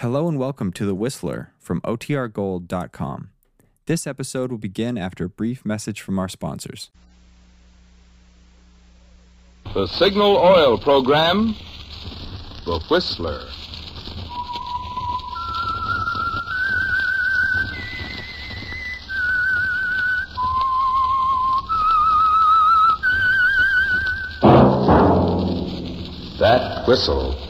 Hello and welcome to The Whistler from OTRGold.com. This episode will begin after a brief message from our sponsors. The Signal Oil Program, The Whistler. That whistle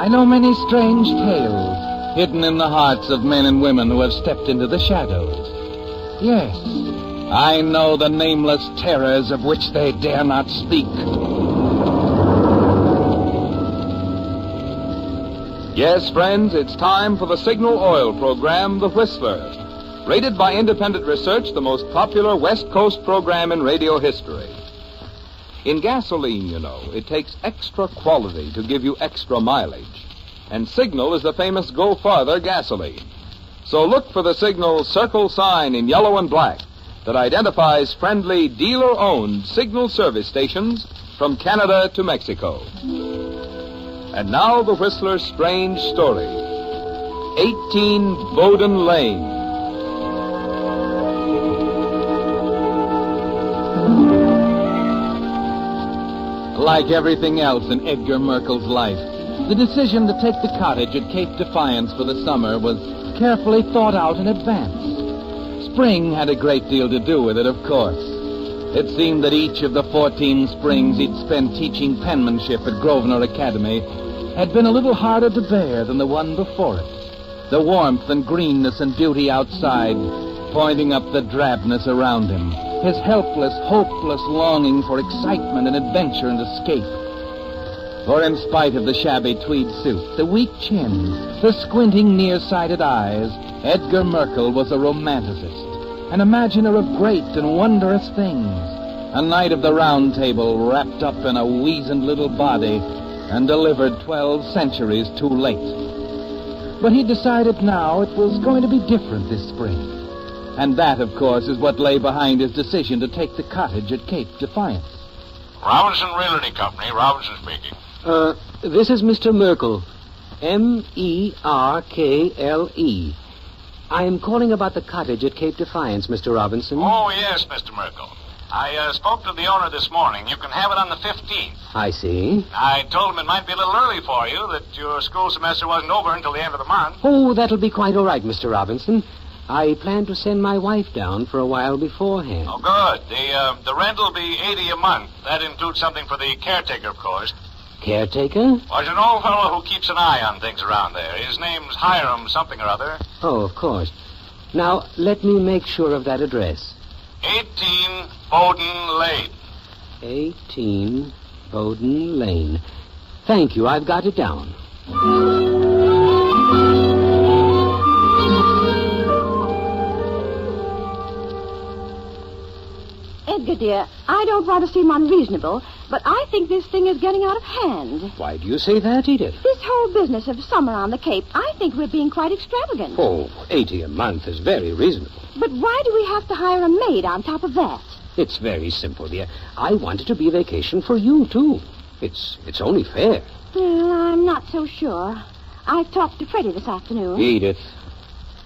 I know many strange tales hidden in the hearts of men and women who have stepped into the shadows. Yes, I know the nameless terrors of which they dare not speak. Yes, friends, it's time for the Signal Oil Program, The Whistler. Rated by independent research, the most popular West Coast program in radio history. In gasoline, you know, it takes extra quality to give you extra mileage. And Signal is the famous Go Farther gasoline. So look for the Signal circle sign in yellow and black that identifies friendly dealer-owned Signal service stations from Canada to Mexico. And now the Whistler's strange story. 18 Bowden Lane. Like everything else in Edgar Merkel's life, the decision to take the cottage at Cape Defiance for the summer was carefully thought out in advance. Spring had a great deal to do with it, of course. It seemed that each of the 14 springs he'd spent teaching penmanship at Grosvenor Academy had been a little harder to bear than the one before it. The warmth and greenness and beauty outside pointing up the drabness around him his helpless, hopeless longing for excitement and adventure and escape. For in spite of the shabby tweed suit, the weak chin, the squinting nearsighted eyes, Edgar Merkel was a romanticist, an imaginer of great and wondrous things, a knight of the round table wrapped up in a weazened little body and delivered twelve centuries too late. But he decided now it was going to be different this spring. And that, of course, is what lay behind his decision to take the cottage at Cape Defiance. Robinson Realty Company, Robinson speaking. Uh, this is Mr. Merkel. M E R K L E. I am calling about the cottage at Cape Defiance, Mr. Robinson. Oh, yes, Mr. Merkel. I uh, spoke to the owner this morning. You can have it on the 15th. I see. I told him it might be a little early for you, that your school semester wasn't over until the end of the month. Oh, that'll be quite all right, Mr. Robinson. I plan to send my wife down for a while beforehand. Oh, good. The uh, the rent will be eighty a month. That includes something for the caretaker, of course. Caretaker? Well, there's an old fellow who keeps an eye on things around there. His name's Hiram something or other. Oh, of course. Now, let me make sure of that address. 18 Bowden Lane. 18 Bowden Lane. Thank you. I've got it down. Dear, I don't want to seem unreasonable, but I think this thing is getting out of hand. Why do you say that, Edith? This whole business of summer on the Cape, I think we're being quite extravagant. Oh, 80 a month is very reasonable. But why do we have to hire a maid on top of that? It's very simple, dear. I want it to be a vacation for you, too. It's it's only fair. Well, I'm not so sure. I talked to Freddie this afternoon. Edith,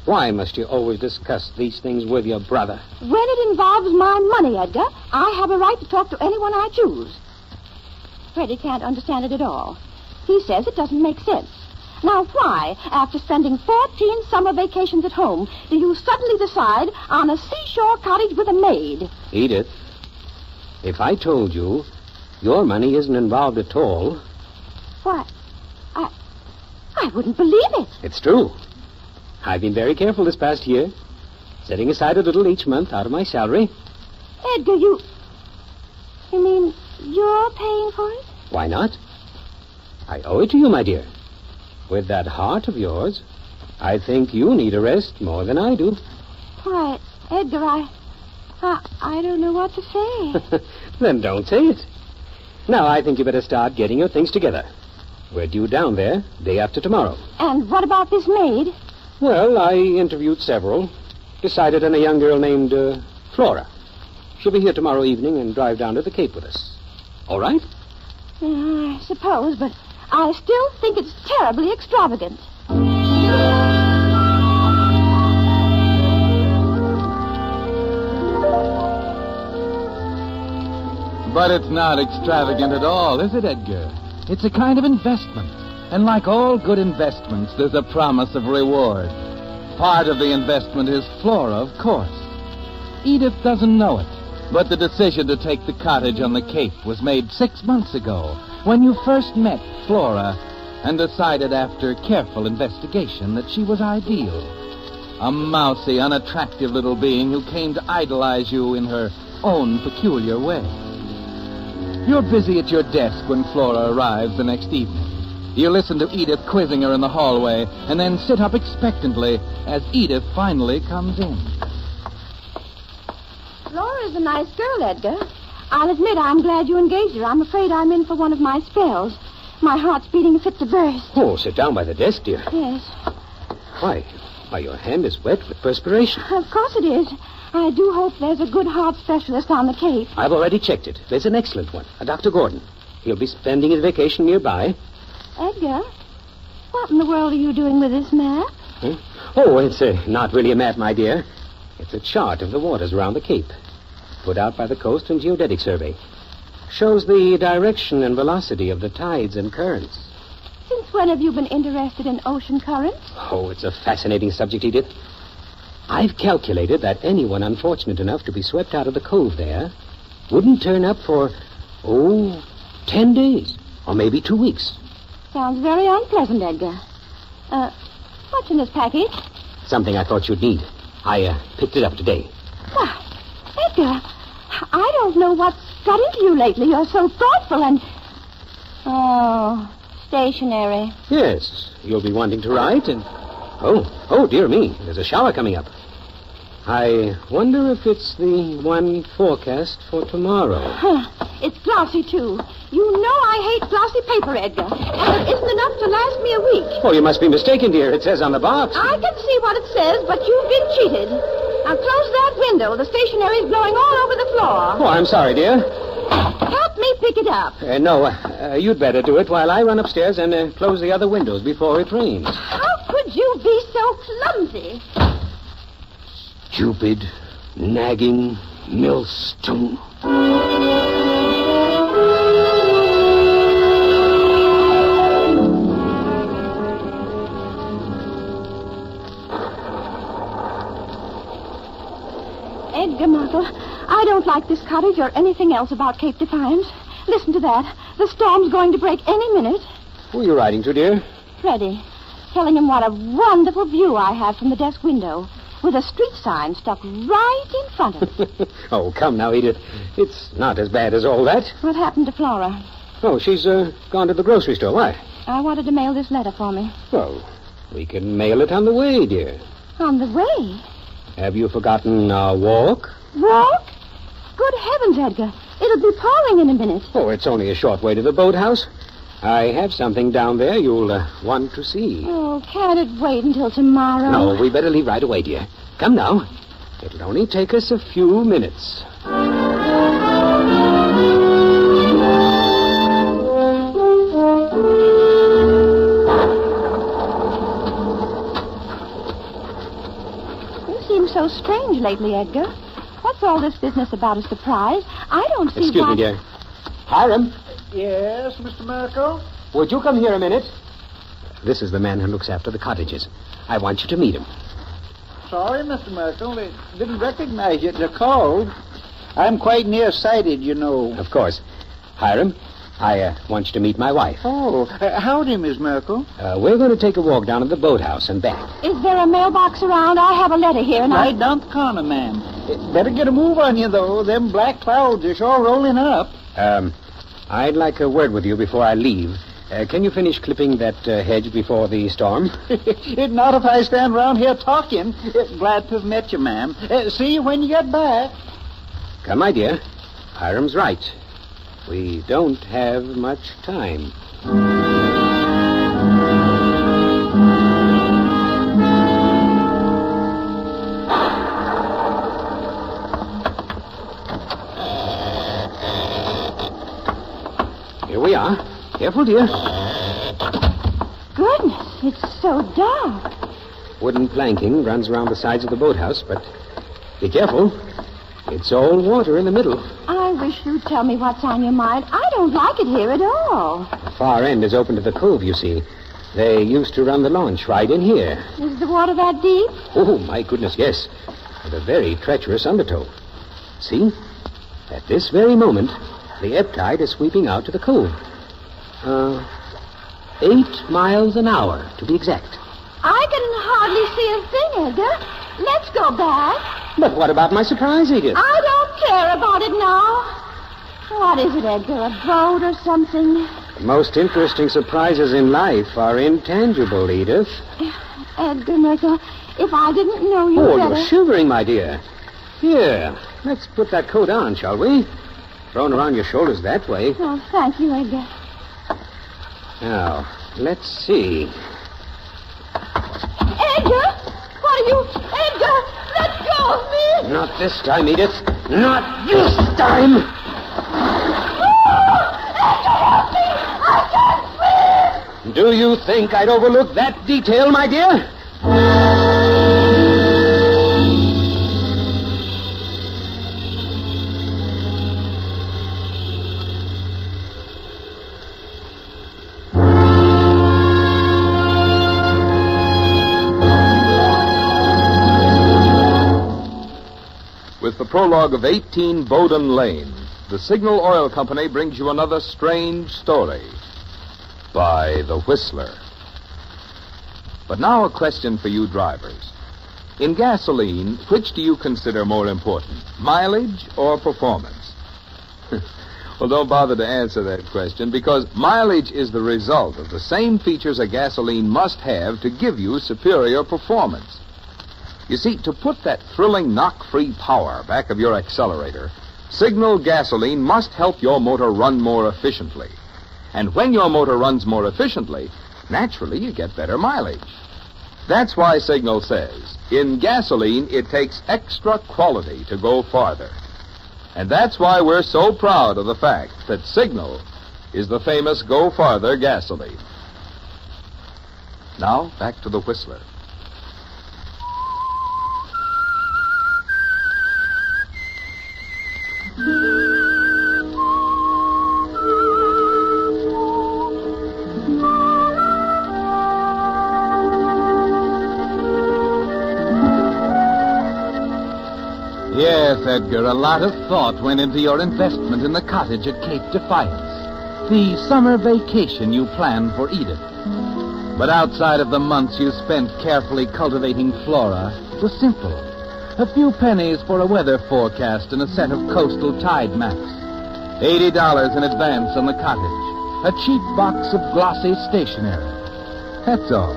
why must you always discuss these things with your brother? When it involves my money, Edgar, I have a right to talk to anyone I choose. Freddie can't understand it at all. He says it doesn't make sense. Now, why, after spending 14 summer vacations at home, do you suddenly decide on a seashore cottage with a maid? Edith, if I told you your money isn't involved at all, Why, I, I wouldn't believe it. it's true. I've been very careful this past year, setting aside a little each month out of my salary. Edgar, you. You mean you're paying for it? Why not? I owe it to you, my dear. With that heart of yours I think you need a rest more than I do. Why, Edgar, I, I, I don't know what to say. then don't say it. Now, I think you better start getting your things together. We're due down there day after tomorrow. and what about this maid? Well, I interviewed several. Decided on a young girl named uh, Flora. She'll be here tomorrow evening and drive down to the Cape with us. All right? Uh, I suppose, but I still think it's terribly extravagant. But it's not extravagant at all, is it, Edgar? It's a kind of investment. And like all good investments, there's a promise of reward. Part of the investment is Flora, of course. Edith doesn't know it, but the decision to take the cottage on the Cape was made six months ago when you first met Flora and decided after careful investigation that she was ideal. A mousy, unattractive little being who came to idolize you in her own peculiar way. You're busy at your desk when Flora arrives the next evening. You listen to Edith quizzing her in the hallway, and then sit up expectantly as Edith finally comes in. Flora's a nice girl, Edgar. I'll admit I'm glad you engaged her. I'm afraid I'm in for one of my spells. My heart's beating fit to burst. Oh, sit down by the desk, dear. Yes, Why? Why, your hand is wet with perspiration. of course it is. I do hope there's a good heart specialist on the Cape. I've already checked it. There's an excellent one, a Dr. Gordon. He'll be spending his vacation nearby. Edgar, what in the world are you doing with this map? Huh? Oh, it's uh, not really a map, my dear. It's a chart of the waters around the Cape, put out by the Coast and Geodetic Survey. Shows the direction and velocity of the tides and currents. Since when have you been interested in ocean currents? Oh, it's a fascinating subject, Edith. I've calculated that anyone unfortunate enough to be swept out of the cove there wouldn't turn up for, oh, ten days, or maybe two weeks. Sounds very unpleasant, Edgar. Uh, what's in this package? Something I thought you'd need. I uh, picked it up today. Why, Edgar, I don't know what's got into you lately. You're so thoughtful and. Oh, stationery. Yes, you'll be wanting to write and. Oh, oh, dear me. There's a shower coming up. I wonder if it's the one forecast for tomorrow. Huh. It's glossy, too. You know I hate glossy paper, Edgar. And it isn't enough to last me a week. Oh, you must be mistaken, dear. It says on the box. I can see what it says, but you've been cheated. Now close that window. The stationery's blowing all over the floor. Oh, I'm sorry, dear. Help me pick it up. Uh, no, uh, you'd better do it while I run upstairs and uh, close the other windows before it rains. How could you be so clumsy? Stupid, nagging millstone. Edgar Merkel, I don't like this cottage or anything else about Cape Defiance. Listen to that. The storm's going to break any minute. Who are you writing to, dear? Freddie, telling him what a wonderful view I have from the desk window, with a street sign stuck right in front of it. oh, come now, Edith. It's not as bad as all that. what happened to Flora? Oh, she's uh, gone to the grocery store. Why? I wanted to mail this letter for me. Well, we can mail it on the way, dear. On the way. Have you forgotten our walk? Walk? Good heavens, Edgar. It'll be pouring in a minute. Oh, it's only a short way to the boathouse. I have something down there you'll uh, want to see. Oh, can't it wait until tomorrow? No, we better leave right away, dear. Come now. It'll only take us a few minutes. You seem so strange lately, Edgar. What's all this business about a surprise? I don't see Excuse why... me, dear. Hiram, Yes, Mr. Merkel? would you come here a minute? This is the man who looks after the cottages. I want you to meet him. Sorry, Mr. Merkel. They didn't recognize you at the cold. I'm quite nearsighted, you know. Of course. Hiram, I uh, want you to meet my wife. Oh, uh, howdy, Miss Merkel. Uh, we're going to take a walk down to the boathouse and back. Is there a mailbox around? I have a letter here, and I... Right down the corner, ma'am. Uh, Better get a move on you, though. Them black clouds are sure rolling up. Um, I'd like a word with you before I leave. Uh, can you finish clipping that uh, hedge before the storm? Not if I stand around here talking. Glad to have met you, ma'am. Uh, see you when you get back. Come, my dear. Hiram's right. We don't have much time. Careful, dear. Goodness, it's so dark. Wooden planking runs around the sides of the boathouse, but be careful. It's all water in the middle. I wish you'd tell me what's on your mind. I don't like it here at all. The far end is open to the cove, you see. They used to run the launch right in here. Is the water that deep? Oh, my goodness, yes. With a very treacherous undertow. See? At this very moment, the ebb tide is sweeping out to the cove. Uh, eight miles an hour, to be exact. I can hardly see a thing, Edgar. Let's go back. But what about my surprise, Edith? I don't care about it now. What is it, Edgar? A boat or something? The most interesting surprises in life are intangible, Edith. Edgar Merkel, if I didn't know you Oh, better... you're shivering, my dear. Here, let's put that coat on, shall we? Thrown around your shoulders that way. Oh, thank you, Edgar. Now, let's see. Edgar! What are you... Edgar! Let go of me! Not this time, Edith. Not this time. Oh, Edgar, help me! I can't swim! Do you think I'd overlook that detail, my dear? Prologue of 18 Bowden Lane, the Signal Oil Company brings you another strange story by The Whistler. But now a question for you drivers. In gasoline, which do you consider more important, mileage or performance? well, don't bother to answer that question because mileage is the result of the same features a gasoline must have to give you superior performance. You see, to put that thrilling knock-free power back of your accelerator, Signal gasoline must help your motor run more efficiently. And when your motor runs more efficiently, naturally you get better mileage. That's why Signal says, in gasoline it takes extra quality to go farther. And that's why we're so proud of the fact that Signal is the famous Go Farther gasoline. Now, back to the Whistler. Edgar, a lot of thought went into your investment in the cottage at Cape Defiance. The summer vacation you planned for Edith. But outside of the months you spent carefully cultivating Flora, was simple. A few pennies for a weather forecast and a set of coastal tide maps. Eighty dollars in advance on the cottage. A cheap box of glossy stationery. That's all.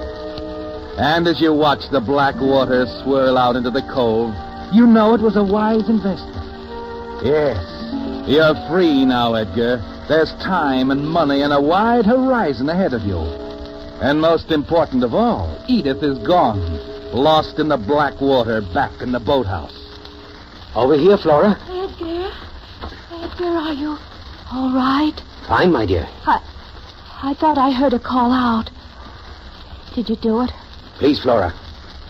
And as you watch the black water swirl out into the cove, you know it was a wise investment. Yes, you're free now, Edgar. There's time and money and a wide horizon ahead of you. And most important of all, Edith is gone, lost in the black water back in the boathouse. Over here, Flora. Edgar? Edgar, are you all right? Fine, my dear. I... I thought I heard a call out. Did you do it? Please, Flora.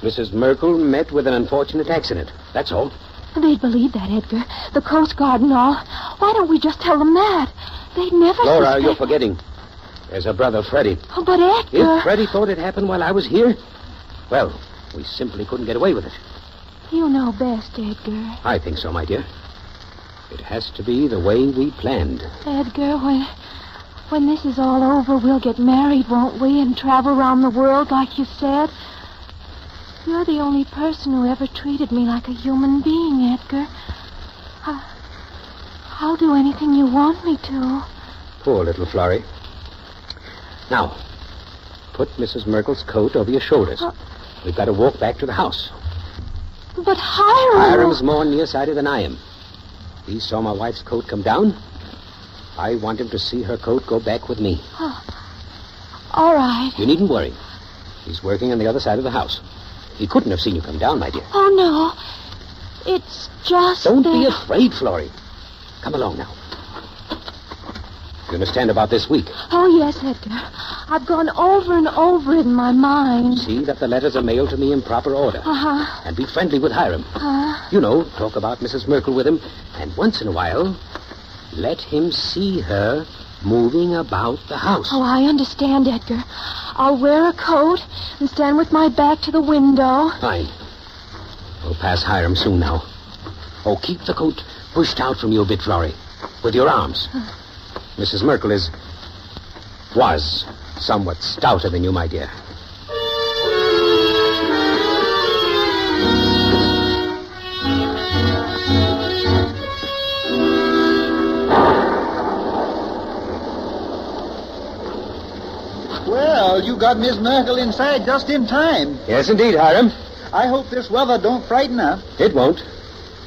Mrs. Merkel met with an unfortunate accident. That's all. They'd believe that, Edgar. The Coast Guard and all. Why don't we just tell them that? They'd never Flora, suspect- you're forgetting. There's her brother, Freddie. Oh, but Edgar... If Freddie thought it happened while I was here, well, we simply couldn't get away with it. You know best, Edgar. I think so, my dear. It has to be the way we planned. Edgar, when... When this is all over, we'll get married, won't we? And travel around the world like you said. You're the only person who ever treated me like a human being, Edgar. I, I'll do anything you want me to. Poor little Florrie. Now, put Mrs. Merkel's coat over your shoulders. We've got to walk back to the house. But Hiram. Hiram's more nearsighted than I am. He saw my wife's coat come down. I want him to see her coat go back with me. Oh, all right. You needn't worry. He's working on the other side of the house. He couldn't have seen you come down, my dear. Oh, no. It's just. Don't that- be afraid, Florrie. Come along now. You understand about this week? Oh, yes, Edgar. I've gone over and over it in my mind. See that the letters are mailed to me in proper order. Uh huh. And be friendly with Hiram. Uh-huh. You know, talk about Mrs. Merkel with him, and once in a while, let him see her moving about the house. oh, I understand, Edgar. I'll wear a coat and stand with my back to the window. Fine. We'll pass Hiram soon now. Oh, keep the coat pushed out from you a bit, Florrie, with your arms. Mrs. Merkel is. was somewhat stouter than you, my dear. Well, you got Miss Merkel inside just in time. Yes, indeed, Hiram. I hope this weather don't frighten her. It won't.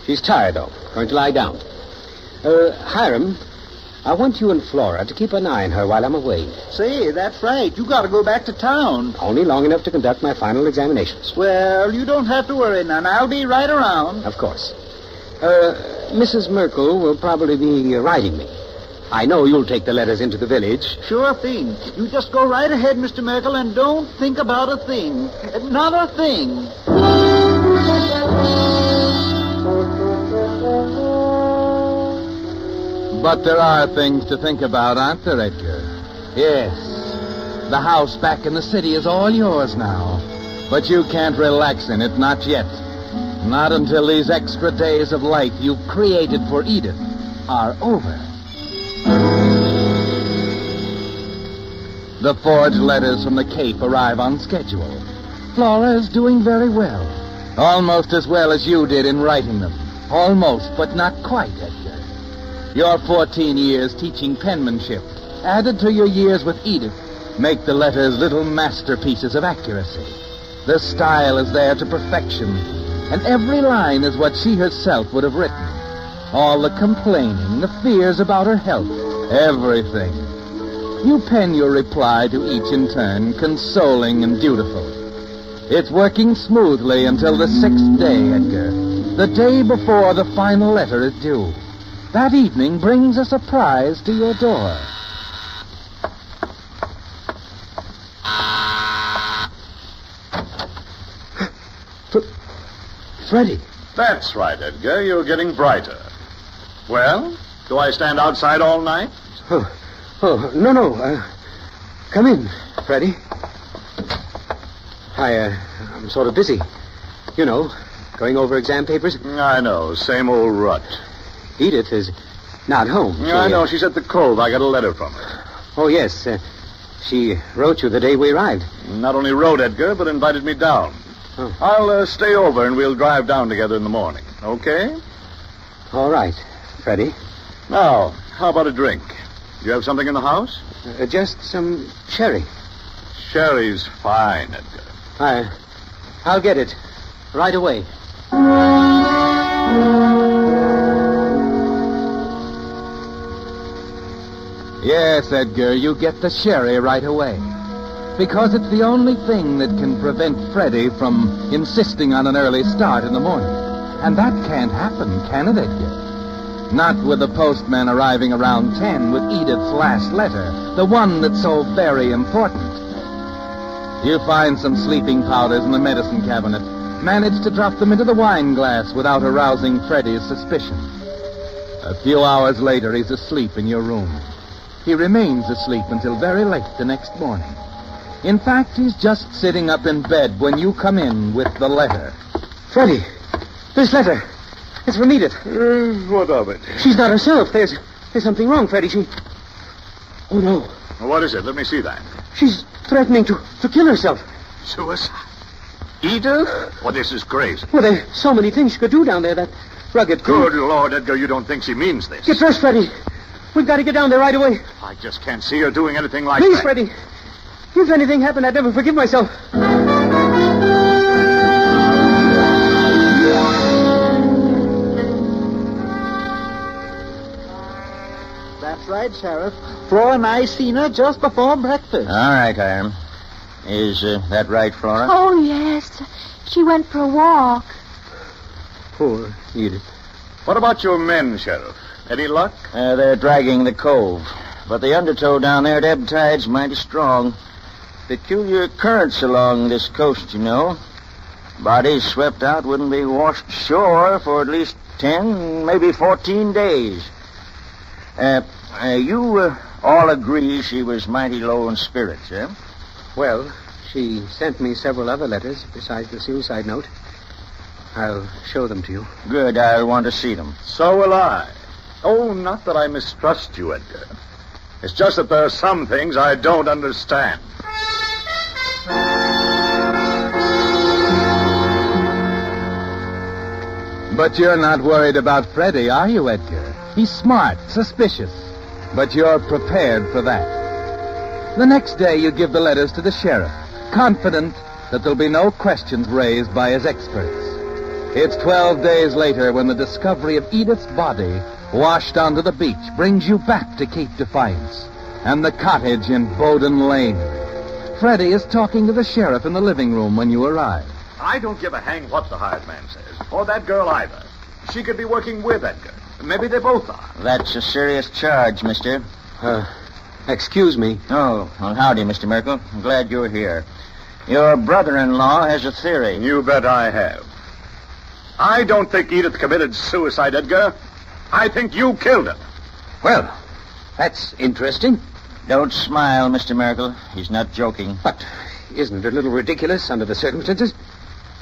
She's tired, though. Going to lie down. Uh, Hiram, I want you and Flora to keep an eye on her while I'm away. Say, that's right. You got to go back to town. Only long enough to conduct my final examinations. Well, you don't have to worry none. I'll be right around. Of course. Uh, Mrs. Merkel will probably be riding me. I know you'll take the letters into the village. Sure thing. You just go right ahead, Mr. Merkel, and don't think about a thing. Not a thing. But there are things to think about, aren't there, Edgar? Yes. The house back in the city is all yours now. But you can't relax in it, not yet. Not until these extra days of life you've created for Edith are over. The forged letters from the Cape arrive on schedule. Flora is doing very well. Almost as well as you did in writing them. Almost, but not quite, Edgar. Your 14 years teaching penmanship, added to your years with Edith, make the letters little masterpieces of accuracy. The style is there to perfection, and every line is what she herself would have written. All the complaining, the fears about her health, everything. You pen your reply to each in turn, consoling and dutiful. It's working smoothly until the sixth day, Edgar. The day before the final letter is due. That evening brings a surprise to your door. Freddie. That's right, Edgar. You're getting brighter. Well, do I stand outside all night? Oh, oh no, no. Uh, come in, Freddie. I, uh, I'm sort of busy. You know, going over exam papers. I know. Same old rut. Edith is not home. She, I know. uh, She's at the Cove. I got a letter from her. oh, yes. Uh, she wrote you the day we arrived. Not only wrote Edgar, but invited me down. Oh. I'll uh, stay over and we'll drive down together in the morning. Okay? All right, Freddie. Now, how about a drink? Do you have something in the house? Uh, just some sherry. Sherry's fine, Edgar. I, I'll get it right away. Yes, Edgar, you get the sherry right away. Because it's the only thing that can prevent Freddie from insisting on an early start in the morning. And that can't happen, can it, Edgar? Not with the postman arriving around 10 with Edith's last letter, the one that's so very important. You find some sleeping powders in the medicine cabinet. Manage to drop them into the wine glass without arousing Freddie's suspicion. A few hours later, he's asleep in your room. He remains asleep until very late the next morning. In fact, he's just sitting up in bed when you come in with the letter. Freddy, this letter. It's from Edith. Uh, what of it? She's not herself. There's there's something wrong, Freddie. She. Oh no. What is it? Let me see that. She's threatening to, to kill herself. Suicide? Edith? Well, this is crazy. Well, there's so many things she could do down there. That rugged crew. Good Lord, Edgar, you don't think she means this? Get dressed, Freddie. We've got to get down there right away. I just can't see her doing anything like that. Please, that. Freddie. If anything happened, I'd never forgive myself. Right, Sheriff. Flora and I seen her just before breakfast. All right, Hiram. Is uh, that right, Flora? Oh, yes. She went for a walk. Poor Edith. What about your men, Sheriff? Any luck? Uh, they're dragging the cove. But the undertow down there at ebb tide's mighty strong. Peculiar currents along this coast, you know. Bodies swept out wouldn't be washed ashore for at least ten, maybe fourteen days. Uh, uh, you uh, all agree she was mighty low in spirits, eh? Well, she sent me several other letters besides the suicide note. I'll show them to you. Good, I'll want to see them. So will I. Oh, not that I mistrust you, Edgar. It's just that there are some things I don't understand. But you're not worried about Freddie, are you, Edgar? He's smart, suspicious. But you're prepared for that. The next day, you give the letters to the sheriff, confident that there'll be no questions raised by his experts. It's 12 days later when the discovery of Edith's body washed onto the beach brings you back to Cape Defiance and the cottage in Bowden Lane. Freddie is talking to the sheriff in the living room when you arrive. I don't give a hang what the hired man says, or that girl either. She could be working with Edgar. Maybe they both are. That's a serious charge, mister. Uh, excuse me. Oh, well, howdy, Mr. Merkel. I'm glad you're here. Your brother-in-law has a theory. You bet I have. I don't think Edith committed suicide, Edgar. I think you killed her. Well, that's interesting. Don't smile, Mr. Merkel. He's not joking. But isn't it a little ridiculous under the circumstances?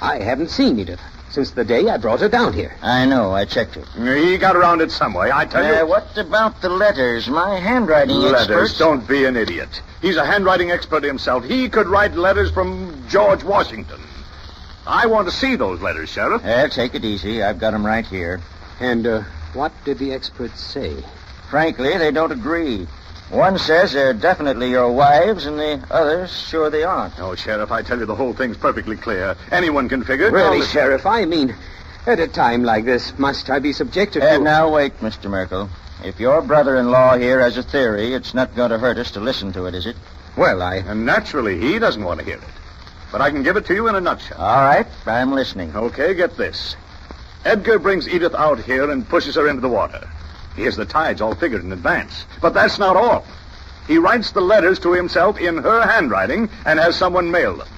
I haven't seen Edith since the day I brought her down here. I know. I checked it. He got around it some way, I tell Uh, you. what about the letters? My handwriting Letters. expert. Don't be an idiot. He's a handwriting expert himself. He could write letters from George Washington. I want to see those letters, Sheriff. Uh, take it easy. I've got 'em right here. And uh, what did the experts say? Frankly, they don't agree. One says they're definitely your wives, and the others sure they aren't. No, Sheriff, I tell you, the whole thing's perfectly clear. Anyone can figure. It. Really, Now, Sheriff, I mean, at a time like this, must I be subjected Uh, to... now, wait, Mr. Merkel. If your brother-in-law here has a theory, it's not going to hurt us to listen to it, is it? Well, I... And naturally, he doesn't want to hear it. But I can give it to you in a nutshell. All right, I'm listening. Okay, get this. Edgar brings Edith out here and pushes her into the water. He has the tides all figured in advance. But that's not all. He writes the letters to himself in her handwriting and has someone mail them.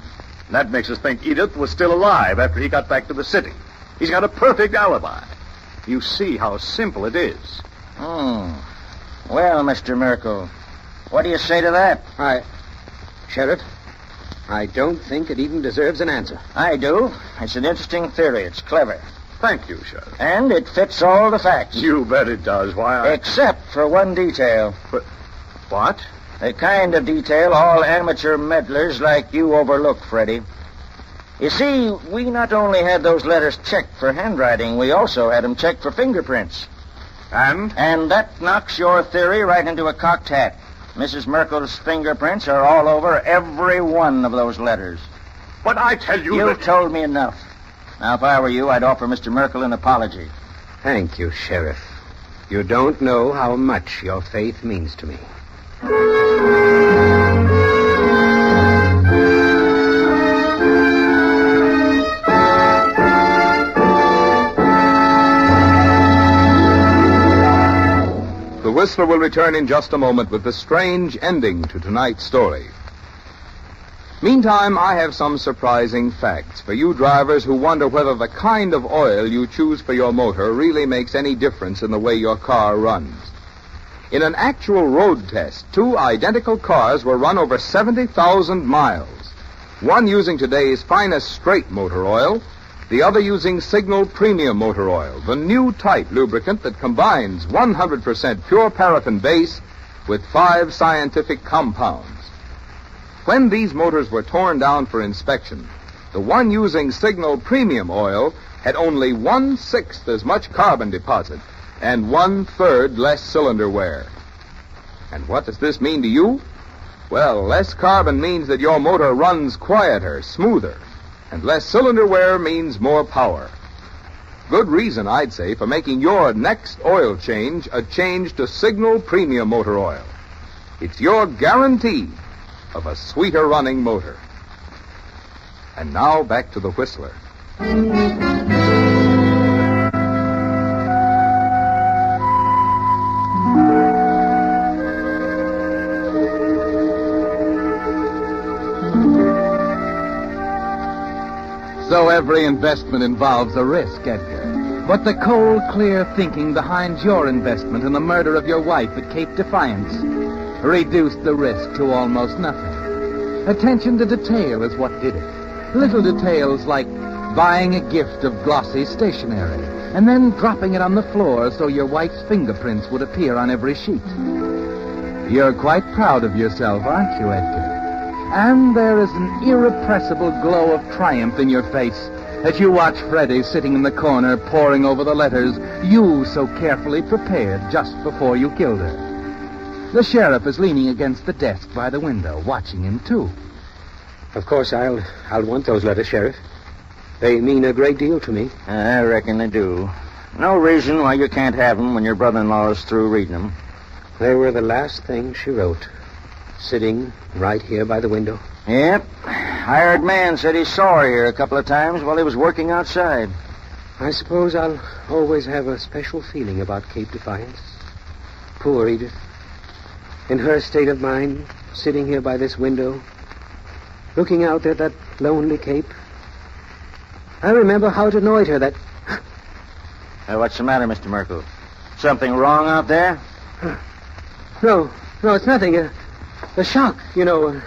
That makes us think Edith was still alive after he got back to the city. He's got a perfect alibi. You see how simple it is. Hmm. Well, Mr. Merkel, what do you say to that? I... Sheriff, I don't think it even deserves an answer. I do. It's an interesting theory. It's clever. Thank you, Sheriff. And it fits all the facts. You bet it does. Why, I... Except for one detail. But, What? The kind of detail all amateur meddlers like you overlook, Freddie. You see, we not only had those letters checked for handwriting, we also had them checked for fingerprints. And? And that knocks your theory right into a cocked hat. Mrs. Merkel's fingerprints are all over every one of those letters. But I tell you You've that... told me enough. Now, if I were you, I'd offer Mr. Merkel an apology. Thank you, Sheriff. You don't know how much your faith means to me. The Whistler will return in just a moment with the strange ending to tonight's story. Meantime, I have some surprising facts for you drivers who wonder whether the kind of oil you choose for your motor really makes any difference in the way your car runs. In an actual road test, two identical cars were run over 70,000 miles. One using today's finest straight motor oil, the other using Signal Premium Motor Oil, the new type lubricant that combines 100% pure paraffin base with five scientific compounds. When these motors were torn down for inspection, the one using Signal Premium Oil had only one sixth as much carbon deposit and one third less cylinder wear. And what does this mean to you? Well, less carbon means that your motor runs quieter, smoother, and less cylinder wear means more power. Good reason, I'd say, for making your next oil change a change to Signal Premium Motor Oil. It's your guarantee of a sweeter running motor. And now back to the Whistler. So every investment involves a risk, Edgar. But the cold, clear thinking behind your investment in the murder of your wife at Cape Defiance reduced the risk to almost nothing. Attention to detail is what did it. Little details like buying a gift of glossy stationery and then dropping it on the floor so your wife's fingerprints would appear on every sheet. You're quite proud of yourself, aren't you, Edgar? And there is an irrepressible glow of triumph in your face as you watch Freddie sitting in the corner poring over the letters you so carefully prepared just before you killed her. The sheriff is leaning against the desk by the window, watching him, too. Of course, I'll I'll want those letters, Sheriff. They mean a great deal to me. I reckon they do. No reason why you can't have them when your brother-in-law is through reading them. They were the last thing she wrote, sitting right here by the window. Yep. Hired man said he saw her here a couple of times while he was working outside. I suppose I'll always have a special feeling about Cape Defiance. Poor Edith. In her state of mind, sitting here by this window, looking out at that lonely cape. I remember how it annoyed her that. Uh, what's the matter, Mr. Merkel? Something wrong out there? No, no, it's nothing. A, a shock, you know.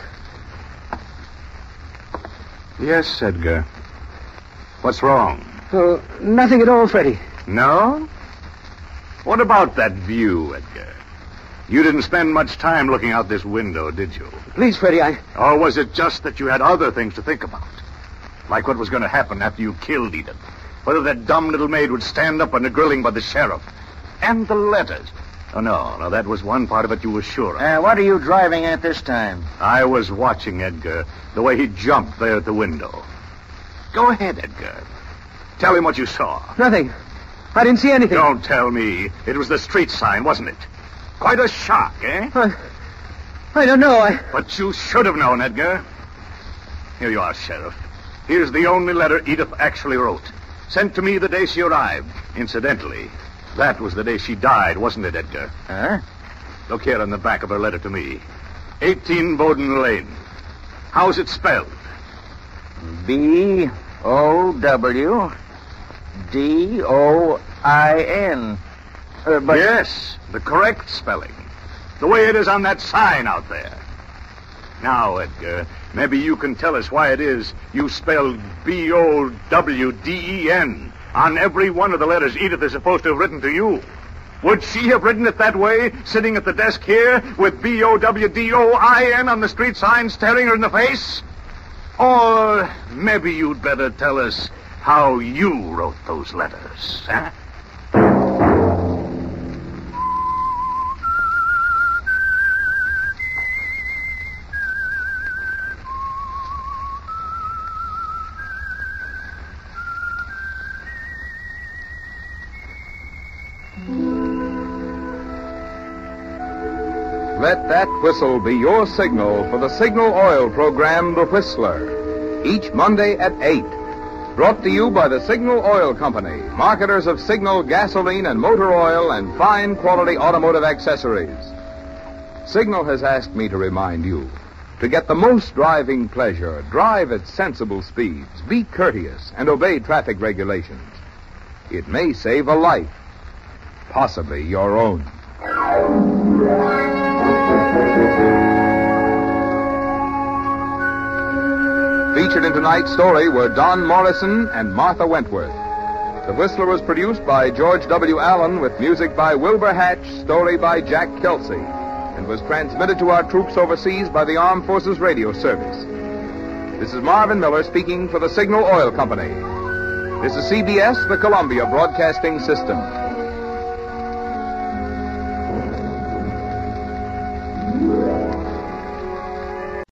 Yes, Edgar. What's wrong? Oh, nothing at all, Freddie. No? What about that view, Edgar? You didn't spend much time looking out this window, did you? Please, Freddie, I. Or was it just that you had other things to think about? Like what was going to happen after you killed Edith? Whether that dumb little maid would stand up under grilling by the sheriff. And the letters. Oh, no, no, that was one part of it you were sure of. Uh, what are you driving at this time? I was watching Edgar, the way he jumped there at the window. Go ahead, Edgar. Tell him what you saw. Nothing. I didn't see anything. Don't tell me. It was the street sign, wasn't it? Quite a shock, eh? I, I don't know. I. But you should have known, Edgar. Here you are, Sheriff. Here's the only letter Edith actually wrote. Sent to me the day she arrived. Incidentally, that was the day she died, wasn't it, Edgar? Huh? Look here on the back of her letter to me. 18 Bowden Lane. How's it spelled? B O W D O I N. Uh, but Yes, the correct spelling. The way it is on that sign out there. Now, Edgar, maybe you can tell us why it is you spelled B O W D E N on every one of the letters Edith is supposed to have written to you. Would she have written it that way, sitting at the desk here with B O W D O I N on the street sign staring her in the face? Or maybe you'd better tell us how you wrote those letters, huh? Whistle be your signal for the Signal Oil program, The Whistler. Each Monday at 8. Brought to you by the Signal Oil Company, marketers of Signal gasoline and motor oil and fine quality automotive accessories. Signal has asked me to remind you to get the most driving pleasure, drive at sensible speeds, be courteous, and obey traffic regulations. It may save a life, possibly your own. Featured in tonight's story were Don Morrison and Martha Wentworth. The Whistler was produced by George W. Allen with music by Wilbur Hatch, story by Jack Kelsey, and was transmitted to our troops overseas by the Armed Forces Radio Service. This is Marvin Miller speaking for the Signal Oil Company. This is CBS, the Columbia Broadcasting System.